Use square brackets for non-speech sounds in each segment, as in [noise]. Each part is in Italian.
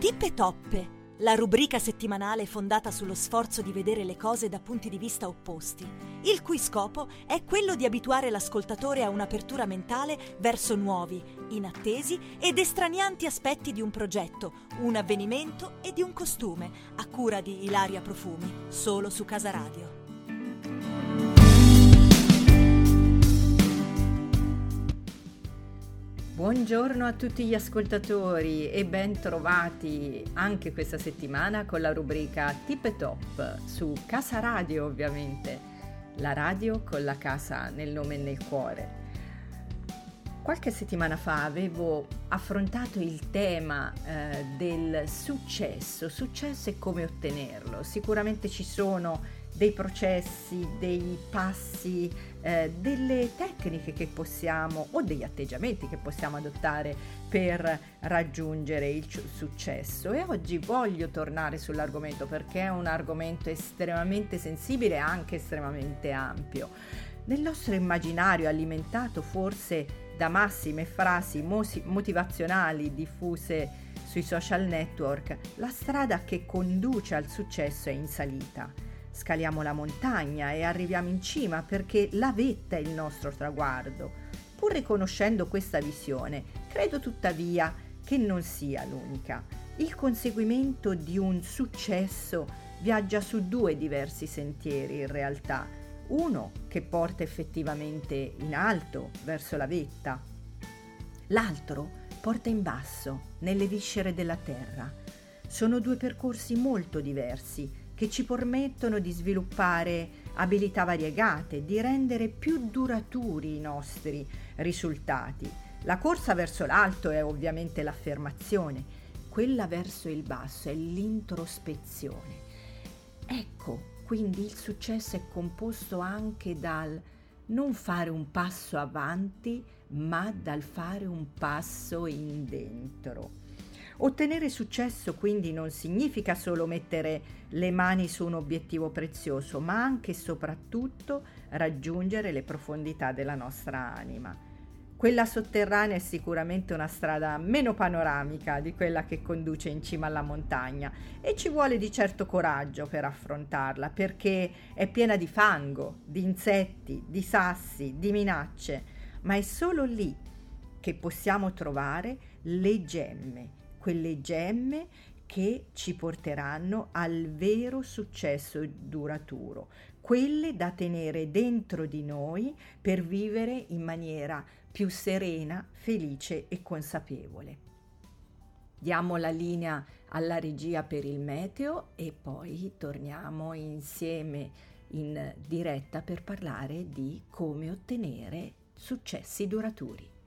Tippe Toppe, la rubrica settimanale fondata sullo sforzo di vedere le cose da punti di vista opposti, il cui scopo è quello di abituare l'ascoltatore a un'apertura mentale verso nuovi, inattesi ed estranianti aspetti di un progetto, un avvenimento e di un costume, a cura di Ilaria Profumi, solo su Casa Radio. Buongiorno a tutti gli ascoltatori e ben trovati anche questa settimana con la rubrica Tip e Top su Casa Radio ovviamente, la radio con la casa nel nome e nel cuore. Qualche settimana fa avevo affrontato il tema eh, del successo, successo e come ottenerlo. Sicuramente ci sono dei processi, dei passi, eh, delle tecniche che possiamo o degli atteggiamenti che possiamo adottare per raggiungere il successo. E oggi voglio tornare sull'argomento perché è un argomento estremamente sensibile e anche estremamente ampio. Nel nostro immaginario alimentato forse da massime frasi motivazionali diffuse sui social network, la strada che conduce al successo è in salita Scaliamo la montagna e arriviamo in cima perché la vetta è il nostro traguardo. Pur riconoscendo questa visione, credo tuttavia che non sia l'unica. Il conseguimento di un successo viaggia su due diversi sentieri in realtà. Uno che porta effettivamente in alto, verso la vetta. L'altro porta in basso, nelle viscere della terra. Sono due percorsi molto diversi che ci permettono di sviluppare abilità variegate, di rendere più duraturi i nostri risultati. La corsa verso l'alto è ovviamente l'affermazione, quella verso il basso è l'introspezione. Ecco, quindi il successo è composto anche dal non fare un passo avanti, ma dal fare un passo in. Ottenere successo quindi non significa solo mettere le mani su un obiettivo prezioso, ma anche e soprattutto raggiungere le profondità della nostra anima. Quella sotterranea è sicuramente una strada meno panoramica di quella che conduce in cima alla montagna e ci vuole di certo coraggio per affrontarla perché è piena di fango, di insetti, di sassi, di minacce, ma è solo lì che possiamo trovare le gemme quelle gemme che ci porteranno al vero successo duraturo, quelle da tenere dentro di noi per vivere in maniera più serena, felice e consapevole. Diamo la linea alla regia per il meteo e poi torniamo insieme in diretta per parlare di come ottenere successi duraturi.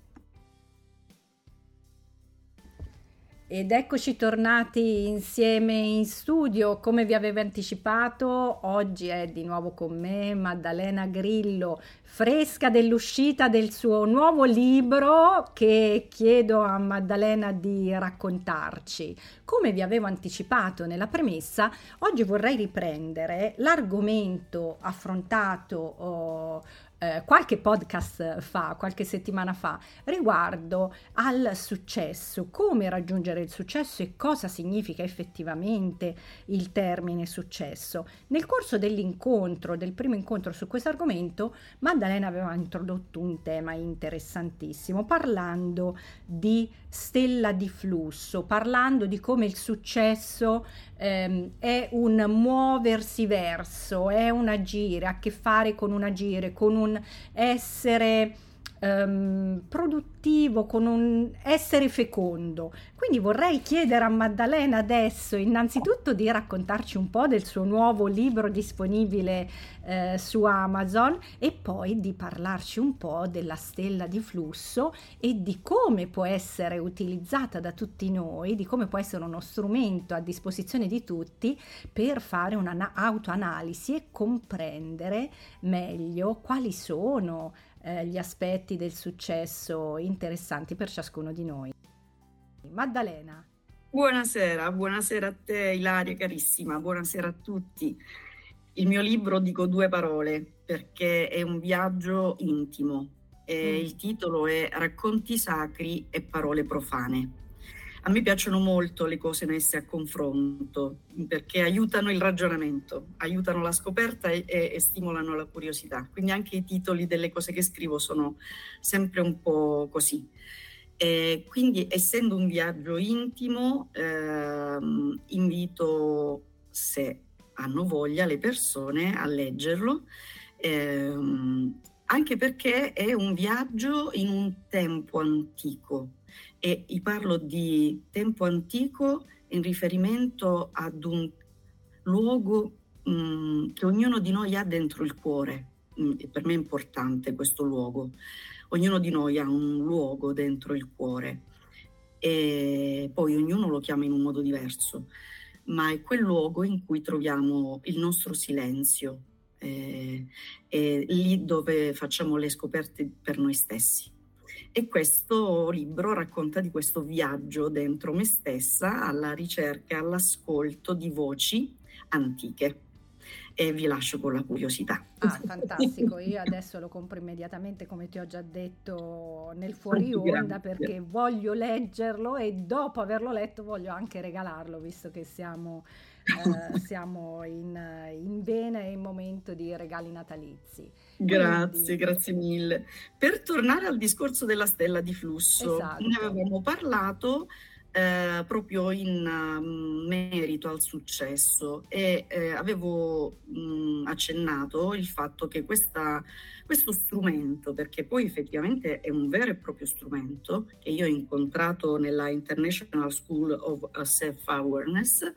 Ed eccoci tornati insieme in studio, come vi avevo anticipato, oggi è di nuovo con me Maddalena Grillo, fresca dell'uscita del suo nuovo libro che chiedo a Maddalena di raccontarci. Come vi avevo anticipato nella premessa, oggi vorrei riprendere l'argomento affrontato oh, eh, qualche podcast fa, qualche settimana fa, riguardo al successo, come raggiungere il successo e cosa significa effettivamente il termine successo. Nel corso dell'incontro, del primo incontro su questo argomento, Maddalena aveva introdotto un tema interessantissimo, parlando di stella di flusso, parlando di come il successo ehm, è un muoversi verso, è un agire, ha a che fare con un agire, con un essere ehm, produttivo, con un essere fecondo. Quindi vorrei chiedere a Maddalena adesso innanzitutto di raccontarci un po' del suo nuovo libro disponibile eh, su Amazon e poi di parlarci un po' della stella di flusso e di come può essere utilizzata da tutti noi, di come può essere uno strumento a disposizione di tutti per fare un'autoanalisi e comprendere meglio quali sono eh, gli aspetti del successo interessanti per ciascuno di noi. Maddalena. Buonasera, buonasera a te Ilaria carissima, buonasera a tutti. Il mio libro dico due parole perché è un viaggio intimo e mm. il titolo è Racconti sacri e parole profane. A me piacciono molto le cose messe a confronto perché aiutano il ragionamento, aiutano la scoperta e, e, stimolano la curiosità. Quindi anche i titoli delle cose che scrivo sono sempre un po' così. E quindi essendo un viaggio intimo, ehm, invito, se hanno voglia, le persone a leggerlo. Ehm, anche perché è un viaggio in un tempo antico e parlo di tempo antico in riferimento ad un luogo mh, mm, che ognuno di noi ha dentro il cuore. Mh, mm, per me è importante questo luogo. Ognuno di noi ha un luogo dentro il cuore e poi ognuno lo chiama in un modo diverso, ma è quel luogo in cui troviamo il nostro silenzio, eh, è lì dove facciamo le scoperte per noi stessi. E questo libro racconta di questo viaggio dentro me stessa alla ricerca, all'ascolto di voci antiche e vi lascio con la curiosità. Ah, fantastico, io adesso lo compro immediatamente come ti ho già detto nel fuori onda perché voglio leggerlo e dopo averlo letto voglio anche regalarlo visto che siamo, eh, [laughs] siamo in, in vena e in momento di regali natalizi. Grazie, Quindi... grazie mille. Per tornare al discorso della stella di flusso, esatto. ne avevamo parlato eh, proprio in um, merito al successo. E eh, avevo mh, mm, accennato il fatto che questa, questo strumento, perché poi effettivamente è un vero e proprio strumento che io ho incontrato nella International School of Self-Awareness,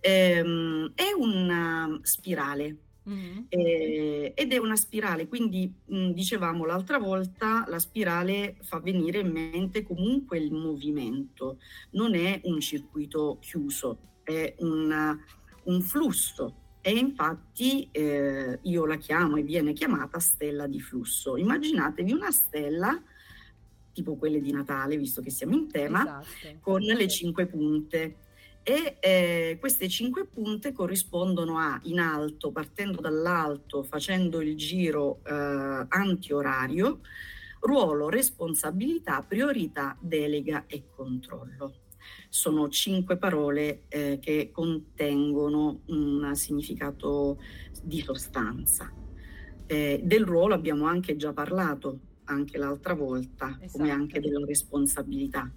ehm, è una spirale Mm. Eh, ed è una spirale, quindi mh, mm, dicevamo l'altra volta, la spirale fa venire in mente comunque il movimento, non è un circuito chiuso, è una, un flusso e infatti eh, io la chiamo e viene chiamata stella di flusso. Immaginatevi una stella tipo quelle di Natale, visto che siamo in tema, esatto. con le cinque punte e eh, queste cinque punte corrispondono a in alto, partendo dall'alto, facendo il giro eh, antiorario, ruolo, responsabilità, priorità, delega e controllo. Sono cinque parole eh, che contengono un significato di sostanza. Eh, del ruolo abbiamo anche già parlato anche l'altra volta, esatto. come anche della responsabilità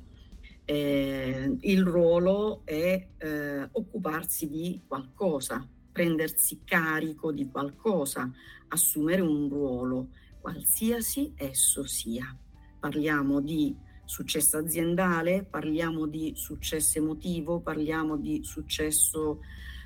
eh, il ruolo è eh, occuparsi di qualcosa, prendersi carico di qualcosa, assumere un ruolo, qualsiasi esso sia. Parliamo di successo aziendale, parliamo di successo emotivo, parliamo di successo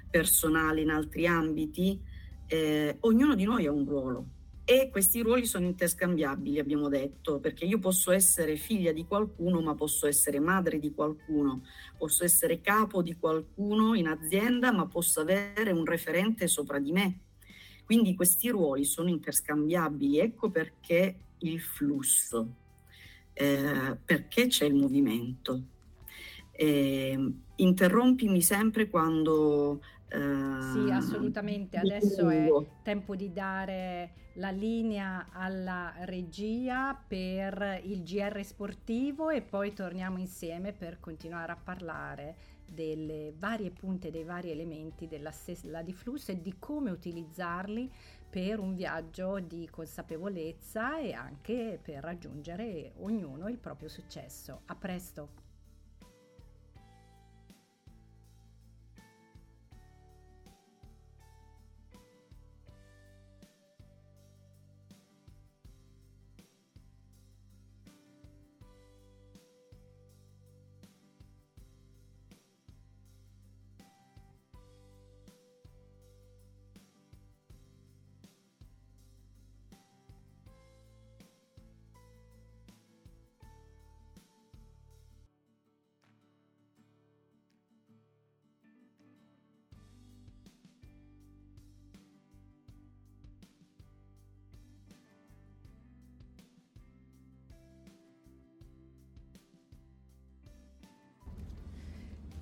personale in altri ambiti. Eh, ognuno di noi ha un ruolo e questi ruoli sono interscambiabili, abbiamo detto, perché io posso essere figlia di qualcuno, ma posso essere madre di qualcuno, posso essere capo di qualcuno in azienda, ma posso avere un referente sopra di me. Quindi questi ruoli sono interscambiabili, ecco perché il flusso, eh, perché c'è il movimento. Eh, interrompimi sempre quando sì, assolutamente. Adesso è tempo di dare la linea alla regia per il GR sportivo e poi torniamo insieme per continuare a parlare delle varie punte, dei vari elementi della stella di flusso e di come utilizzarli per un viaggio di consapevolezza e anche per raggiungere ognuno il proprio successo. A presto!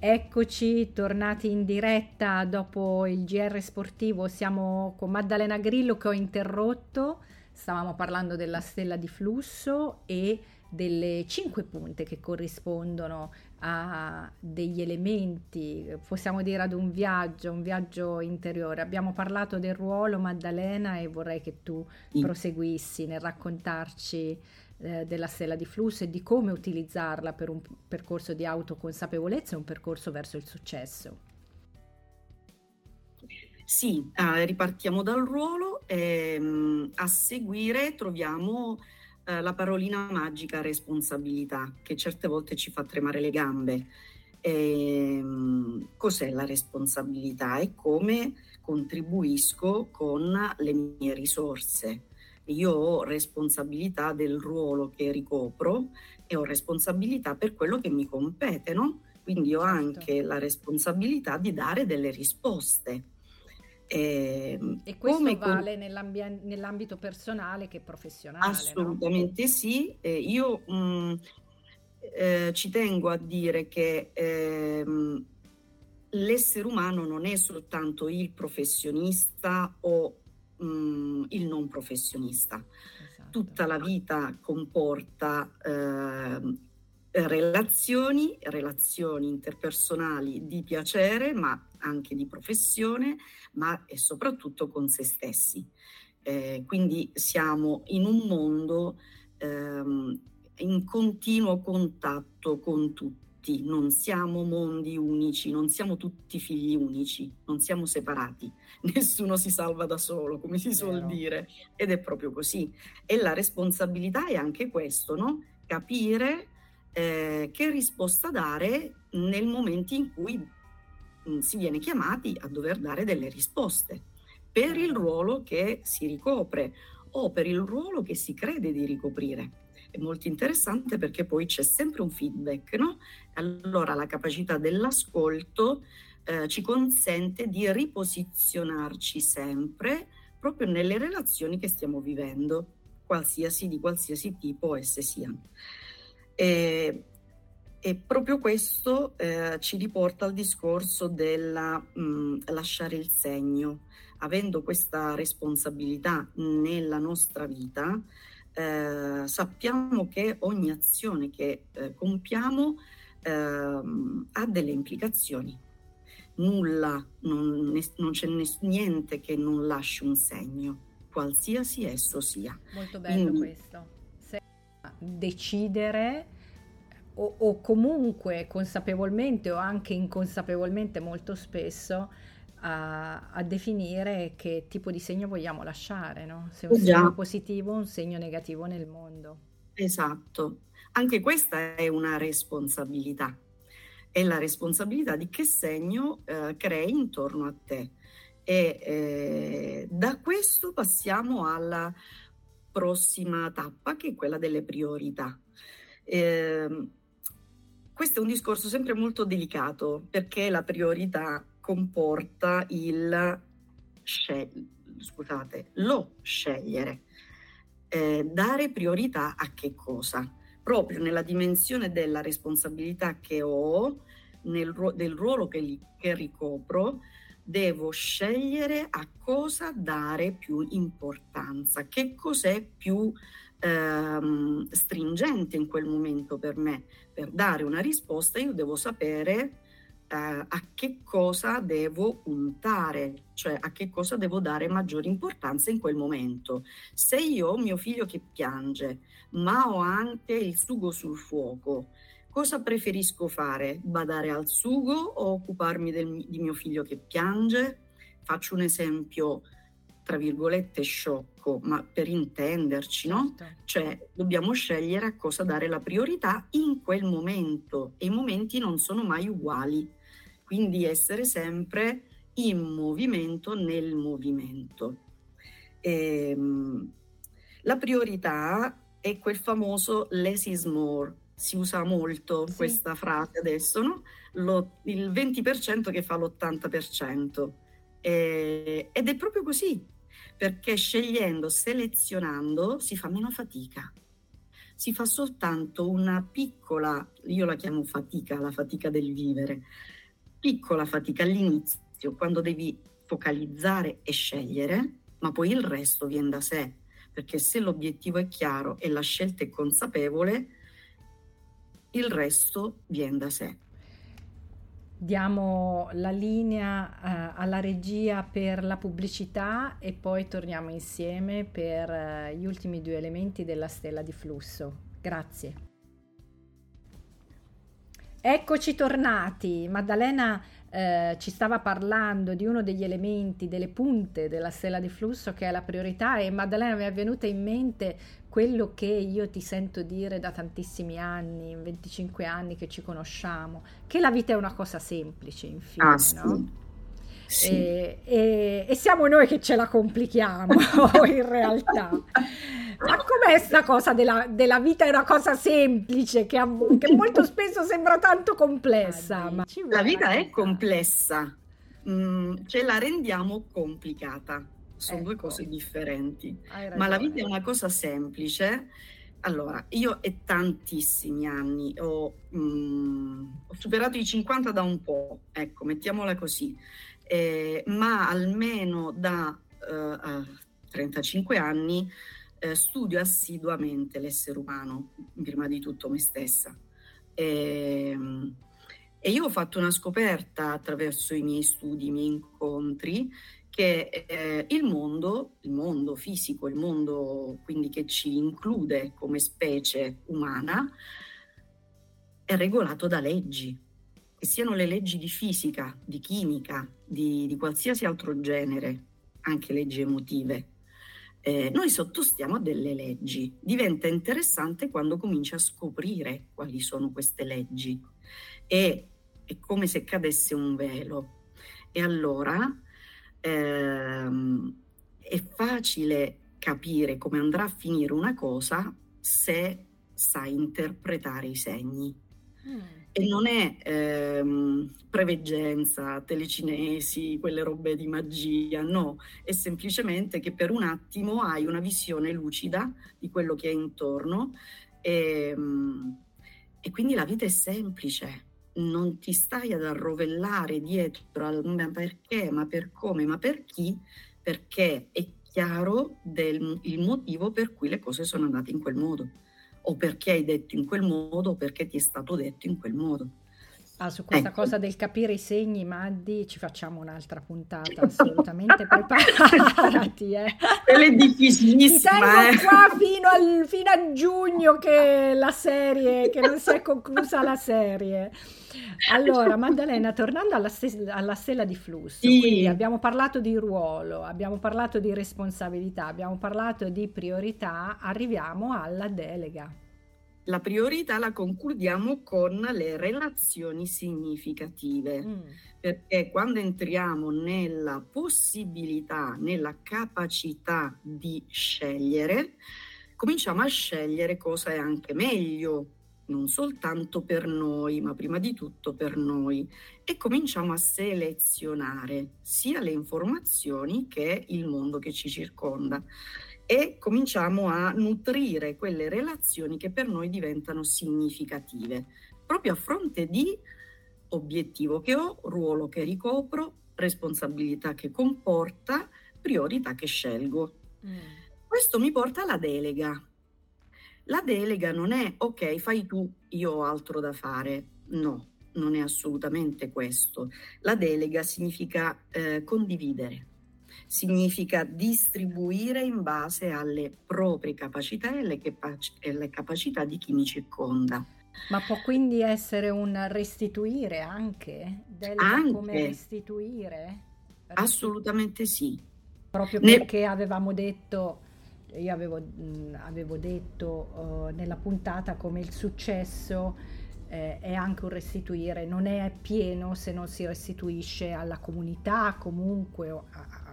Eccoci tornati in diretta dopo il GR sportivo, siamo con Maddalena Grillo che ho interrotto, stavamo parlando della stella di flusso e delle cinque punte che corrispondono a degli elementi, possiamo dire ad un viaggio, un viaggio interiore. Abbiamo parlato del ruolo Maddalena e vorrei che tu sì. proseguissi nel raccontarci eh, della stella di flusso e di come utilizzarla per un percorso di autoconsapevolezza e un percorso verso il successo. Sì, eh, ripartiamo dal ruolo ehm, a seguire troviamo eh, la parolina magica responsabilità, che certe volte ci fa tremare le gambe. E, ehm, cos'è la responsabilità e come contribuisco con le mie risorse? Io ho responsabilità del ruolo che ricopro e ho responsabilità per quello che mi compete, no? Quindi ho certo. anche la responsabilità di dare delle risposte eh, e questo vale con... nell'ambito personale che professionale? Assolutamente no? sì. Eh, io mh, mm, eh, ci tengo a dire che ehm, l'essere umano non è soltanto il professionista o mh, mm, il non professionista. Esatto. Tutta la vita comporta ehm, relazioni, relazioni interpersonali di piacere, ma anche di professione, ma e soprattutto con se stessi. Eh, quindi siamo in un mondo ehm, in continuo contatto con tutti, non siamo mondi unici, non siamo tutti figli unici, non siamo separati, [laughs] nessuno si salva da solo, come si suol dire, ed è proprio così. E la responsabilità è anche questo, no? Capire eh, che risposta dare nel momento in cui mm, si viene chiamati a dover dare delle risposte per il ruolo che si ricopre o per il ruolo che si crede di ricoprire. È molto interessante perché poi c'è sempre un feedback, no? Allora la capacità dell'ascolto eh, ci consente di riposizionarci sempre proprio nelle relazioni che stiamo vivendo, qualsiasi di qualsiasi tipo esse siano. E, e proprio questo eh, ci riporta al discorso del lasciare il segno. Avendo questa responsabilità nella nostra vita, eh, sappiamo che ogni azione che eh, compiamo ehm, ha delle implicazioni. Nulla, non, non c'è niente che non lasci un segno, qualsiasi esso sia. Molto bello Quindi, questo decidere o, o, comunque consapevolmente o anche inconsapevolmente molto spesso a, a, definire che tipo di segno vogliamo lasciare, no? se un Già. segno positivo o un segno negativo nel mondo. Esatto, anche questa è una responsabilità, è la responsabilità di che segno eh, crei intorno a te. E eh, da questo passiamo alla prossima tappa che è quella delle priorità. Eh, questo è un discorso sempre molto delicato perché la priorità comporta il scel- scusate, lo scegliere. Eh, dare priorità a che cosa? Proprio nella dimensione della responsabilità che ho, nel, del ruolo che, li, che ricopro, devo scegliere a cosa dare più importanza, che cos'è più ehm, stringente in quel momento per me. Per dare una risposta io devo sapere eh, a che cosa devo puntare, cioè a che cosa devo dare maggiore importanza in quel momento. Se io ho mio figlio che piange, ma ho anche il sugo sul fuoco, Cosa preferisco fare? Badare al sugo o occuparmi del, di mio figlio che piange? Faccio un esempio, tra virgolette, sciocco, ma per intenderci, no? Certo. Cioè, dobbiamo scegliere a cosa dare la priorità in quel momento e i momenti non sono mai uguali. Quindi essere sempre in movimento nel movimento. E, ehm, la priorità è quel famoso less is more, si usa molto sì. questa frase adesso, no? Lo, il 20% che fa l'80%. E, ed è proprio così, perché scegliendo, selezionando, si fa meno fatica. Si fa soltanto una piccola, io la chiamo fatica, la fatica del vivere, piccola fatica all'inizio, quando devi focalizzare e scegliere, ma poi il resto viene da sé, perché se l'obiettivo è chiaro e la scelta è consapevole, il resto viene da sé. Diamo la linea uh, alla regia per la pubblicità e poi torniamo insieme per uh, gli ultimi due elementi della stella di flusso. Grazie. Eccoci tornati. Maddalena eh, ci stava parlando di uno degli elementi, delle punte della stella di flusso che è la priorità e Maddalena mi è venuta in mente quello che io ti sento dire da tantissimi anni, 25 anni che ci conosciamo, che la vita è una cosa semplice, infine, ah, sì. no? Sì. E, e, e, siamo noi che ce la complichiamo [laughs] in realtà. Ma com'è questa cosa della, della, vita è una cosa semplice che, che molto spesso sembra tanto complessa? Ma... La vita è complessa, mm, ce la rendiamo complicata, sono ecco. due cose differenti. Ma la vita è una cosa semplice. Allora, io è tantissimi anni, ho, mm, ho superato i 50 da un po', ecco, mettiamola così eh, ma almeno da eh, 35 anni eh, studio assiduamente l'essere umano, prima di tutto me stessa. E, ehm, e io ho fatto una scoperta attraverso i miei studi, i miei incontri, che eh, il mondo, il mondo fisico, il mondo quindi che ci include come specie umana, è regolato da leggi che siano le leggi di fisica, di chimica, di, di qualsiasi altro genere, anche leggi emotive, eh, noi sottostiamo a delle leggi. Diventa interessante quando cominci a scoprire quali sono queste leggi. E è come se cadesse un velo. E allora ehm, è facile capire come andrà a finire una cosa se sai interpretare i segni. Mm. E non è ehm, preveggenza, telecinesi, quelle robe di magia, no, è semplicemente che per un attimo hai una visione lucida di quello che è intorno e, ehm, e quindi la vita è semplice, non ti stai ad arrovellare dietro al ma perché, ma per come, ma per chi, perché è chiaro del, il motivo per cui le cose sono andate in quel modo o perché hai detto in quel modo o perché ti è stato detto in quel modo. Ah, su questa ecco. cosa del capire i segni, Maddi, ci facciamo un'altra puntata, [laughs] assolutamente preparati. Eh. È difficilissima. Ti eh. qua fino, al, fino, a giugno che la serie, che non si è conclusa la serie. Allora, Maddalena, tornando alla, stes- alla stella di flusso, sì. abbiamo parlato di ruolo, abbiamo parlato di responsabilità, abbiamo parlato di priorità, arriviamo alla delega. La priorità la concludiamo con le relazioni significative, mm. perché quando entriamo nella possibilità, nella capacità di scegliere, cominciamo a scegliere cosa è anche meglio, non soltanto per noi, ma prima di tutto per noi, e cominciamo a selezionare sia le informazioni che il mondo che ci circonda e cominciamo a nutrire quelle relazioni che per noi diventano significative, proprio a fronte di obiettivo che ho, ruolo che ricopro, responsabilità che comporta, priorità che scelgo. Mm. Questo mi porta alla delega. La delega non è ok, fai tu, io ho altro da fare. No, non è assolutamente questo. La delega significa eh, condividere significa distribuire in base alle proprie capacità e alle, capac- e alle capacità di chi mi circonda. Ma può quindi essere un restituire anche? anche. come restituire? Assolutamente sì. Proprio perché ne... avevamo detto, io avevo, mh, avevo detto uh, nella puntata come il successo eh, è anche un restituire, non è pieno se non si restituisce alla comunità comunque, a,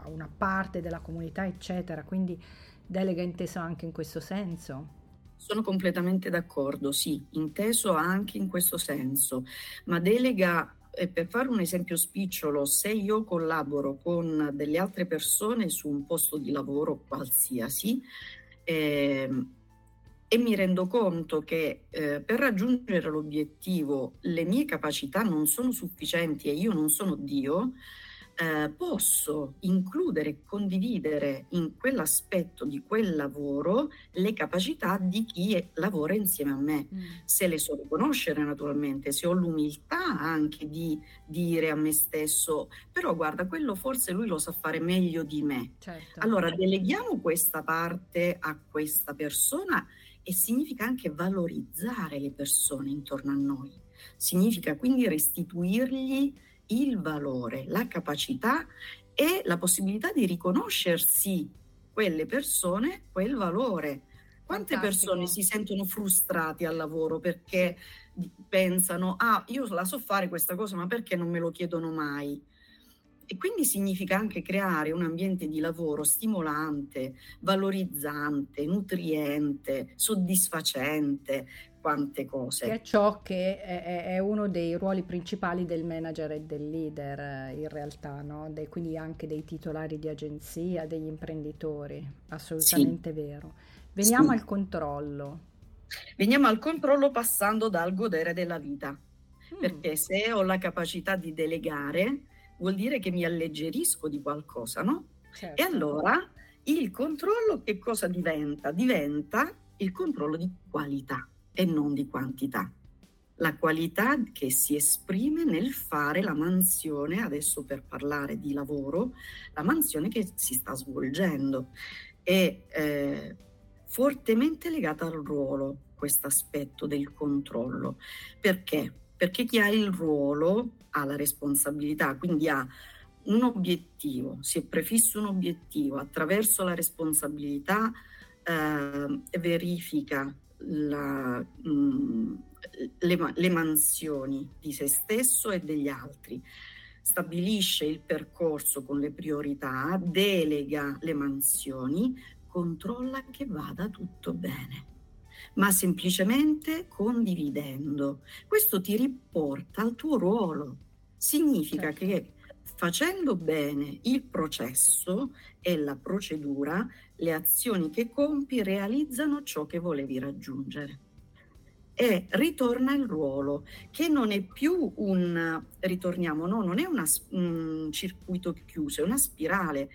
una parte della comunità, eccetera. Quindi delega inteso anche in questo senso. Sono completamente d'accordo, sì, inteso anche in questo senso, ma delega, eh, per fare un esempio spicciolo, se io collaboro con delle altre persone su un posto di lavoro qualsiasi eh, e mi rendo conto che eh, per raggiungere l'obiettivo le mie capacità non sono sufficienti e io non sono Dio, eh, posso includere e condividere in quell'aspetto di quel lavoro le capacità di chi lavora insieme a me, mm. se le so riconoscere naturalmente, se ho l'umiltà anche di dire a me stesso, però guarda, quello forse lui lo sa fare meglio di me. Certo. Allora deleghiamo questa parte a questa persona e significa anche valorizzare le persone intorno a noi. Significa quindi restituirgli il valore, la capacità e la possibilità di riconoscersi quelle persone quel valore. Quante Fantastico. persone si sentono frustrati al lavoro perché pensano, ah, io la so fare questa cosa, ma perché non me lo chiedono mai? E quindi significa anche creare un ambiente di lavoro stimolante, valorizzante, nutriente, soddisfacente, quante cose. Che è ciò che è, è, uno dei ruoli principali del manager e del leader eh, in realtà, no? De, quindi anche dei titolari di agenzia, degli imprenditori, assolutamente sì. vero. Veniamo sì. al controllo. Veniamo al controllo passando dal godere della vita, mm. perché se ho la capacità di delegare, vuol dire che mi alleggerisco di qualcosa, no? Certo. E allora il controllo che cosa diventa? Diventa il controllo di qualità e non di quantità. La qualità che si esprime nel fare la mansione, adesso per parlare di lavoro, la mansione che si sta svolgendo. È eh, fortemente legata al ruolo questo aspetto del controllo. Perché? Perché chi ha il ruolo ha la responsabilità, quindi ha un obiettivo, si è prefisso un obiettivo, attraverso la responsabilità eh, verifica la, mh, mm, le, le mansioni di se stesso e degli altri, stabilisce il percorso con le priorità, delega le mansioni, controlla che vada tutto bene ma semplicemente condividendo. Questo ti riporta al tuo ruolo. Significa certo. che facendo bene il processo e la procedura, le azioni che compi realizzano ciò che volevi raggiungere. E ritorna il ruolo, che non è più un, ritorniamo, no, non è una, un circuito chiuso, è una spirale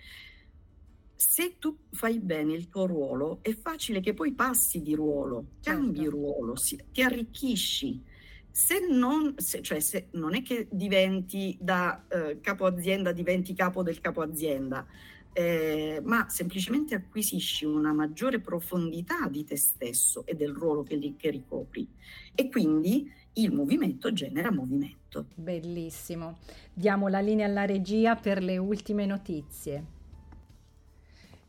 se tu fai bene il tuo ruolo, è facile che poi passi di ruolo, certo. cambi ruolo, si, ti arricchisci. Se non, se, cioè se non è che diventi da eh, capo azienda, diventi capo del capo azienda, eh, ma semplicemente acquisisci una maggiore profondità di te stesso e del ruolo che, che ricopri. E quindi il movimento genera movimento. Bellissimo. Diamo la linea alla regia per le ultime notizie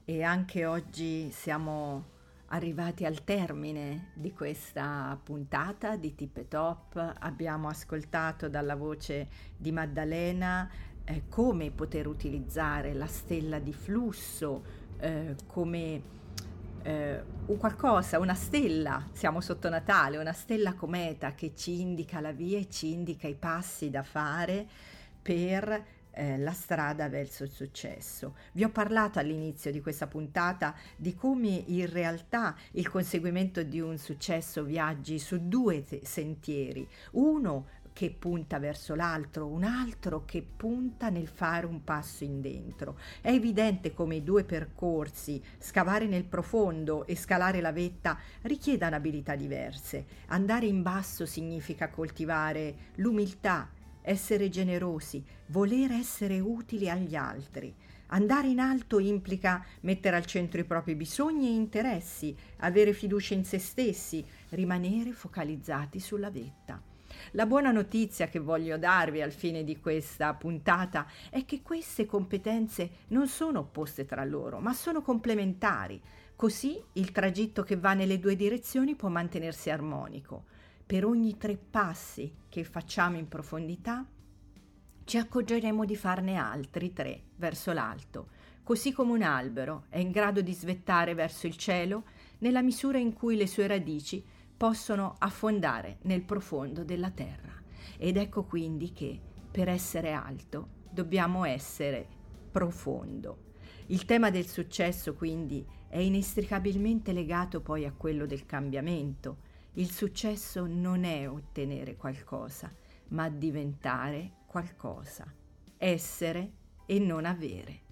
e anche oggi siamo arrivati al termine di questa puntata di Tip e Top. Abbiamo ascoltato dalla voce di Maddalena eh, come poter utilizzare la stella di flusso eh, come eh, qualcosa, una stella, siamo sotto Natale, una stella cometa che ci indica la via e ci indica i passi da fare per eh, la strada verso il successo. Vi ho parlato all'inizio di questa puntata di come in realtà il conseguimento di un successo viaggi su due te- sentieri. Uno che punta verso l'altro, un altro che punta nel fare un passo in dentro. È evidente come i due percorsi, scavare nel profondo e scalare la vetta, richiedano abilità diverse. Andare in basso significa coltivare l'umiltà, essere generosi, voler essere utili agli altri. Andare in alto implica mettere al centro i propri bisogni e interessi, avere fiducia in se stessi, rimanere focalizzati sulla vetta. La buona notizia che voglio darvi al fine di questa puntata è che queste competenze non sono opposte tra loro, ma sono complementari. Così il tragitto che va nelle due direzioni può mantenersi armonico per ogni tre passi che facciamo in profondità, ci accorgeremo di farne altri tre verso l'alto, così come un albero è in grado di svettare verso il cielo nella misura in cui le sue radici possono affondare nel profondo della terra. Ed ecco quindi che per essere alto dobbiamo essere profondo. Il tema del successo quindi è inestricabilmente legato poi a quello del cambiamento, il successo non è ottenere qualcosa, ma diventare qualcosa, essere e non avere.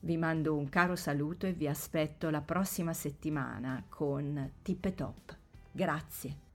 Vi mando un caro saluto e vi aspetto la prossima settimana con Tippetop. Grazie.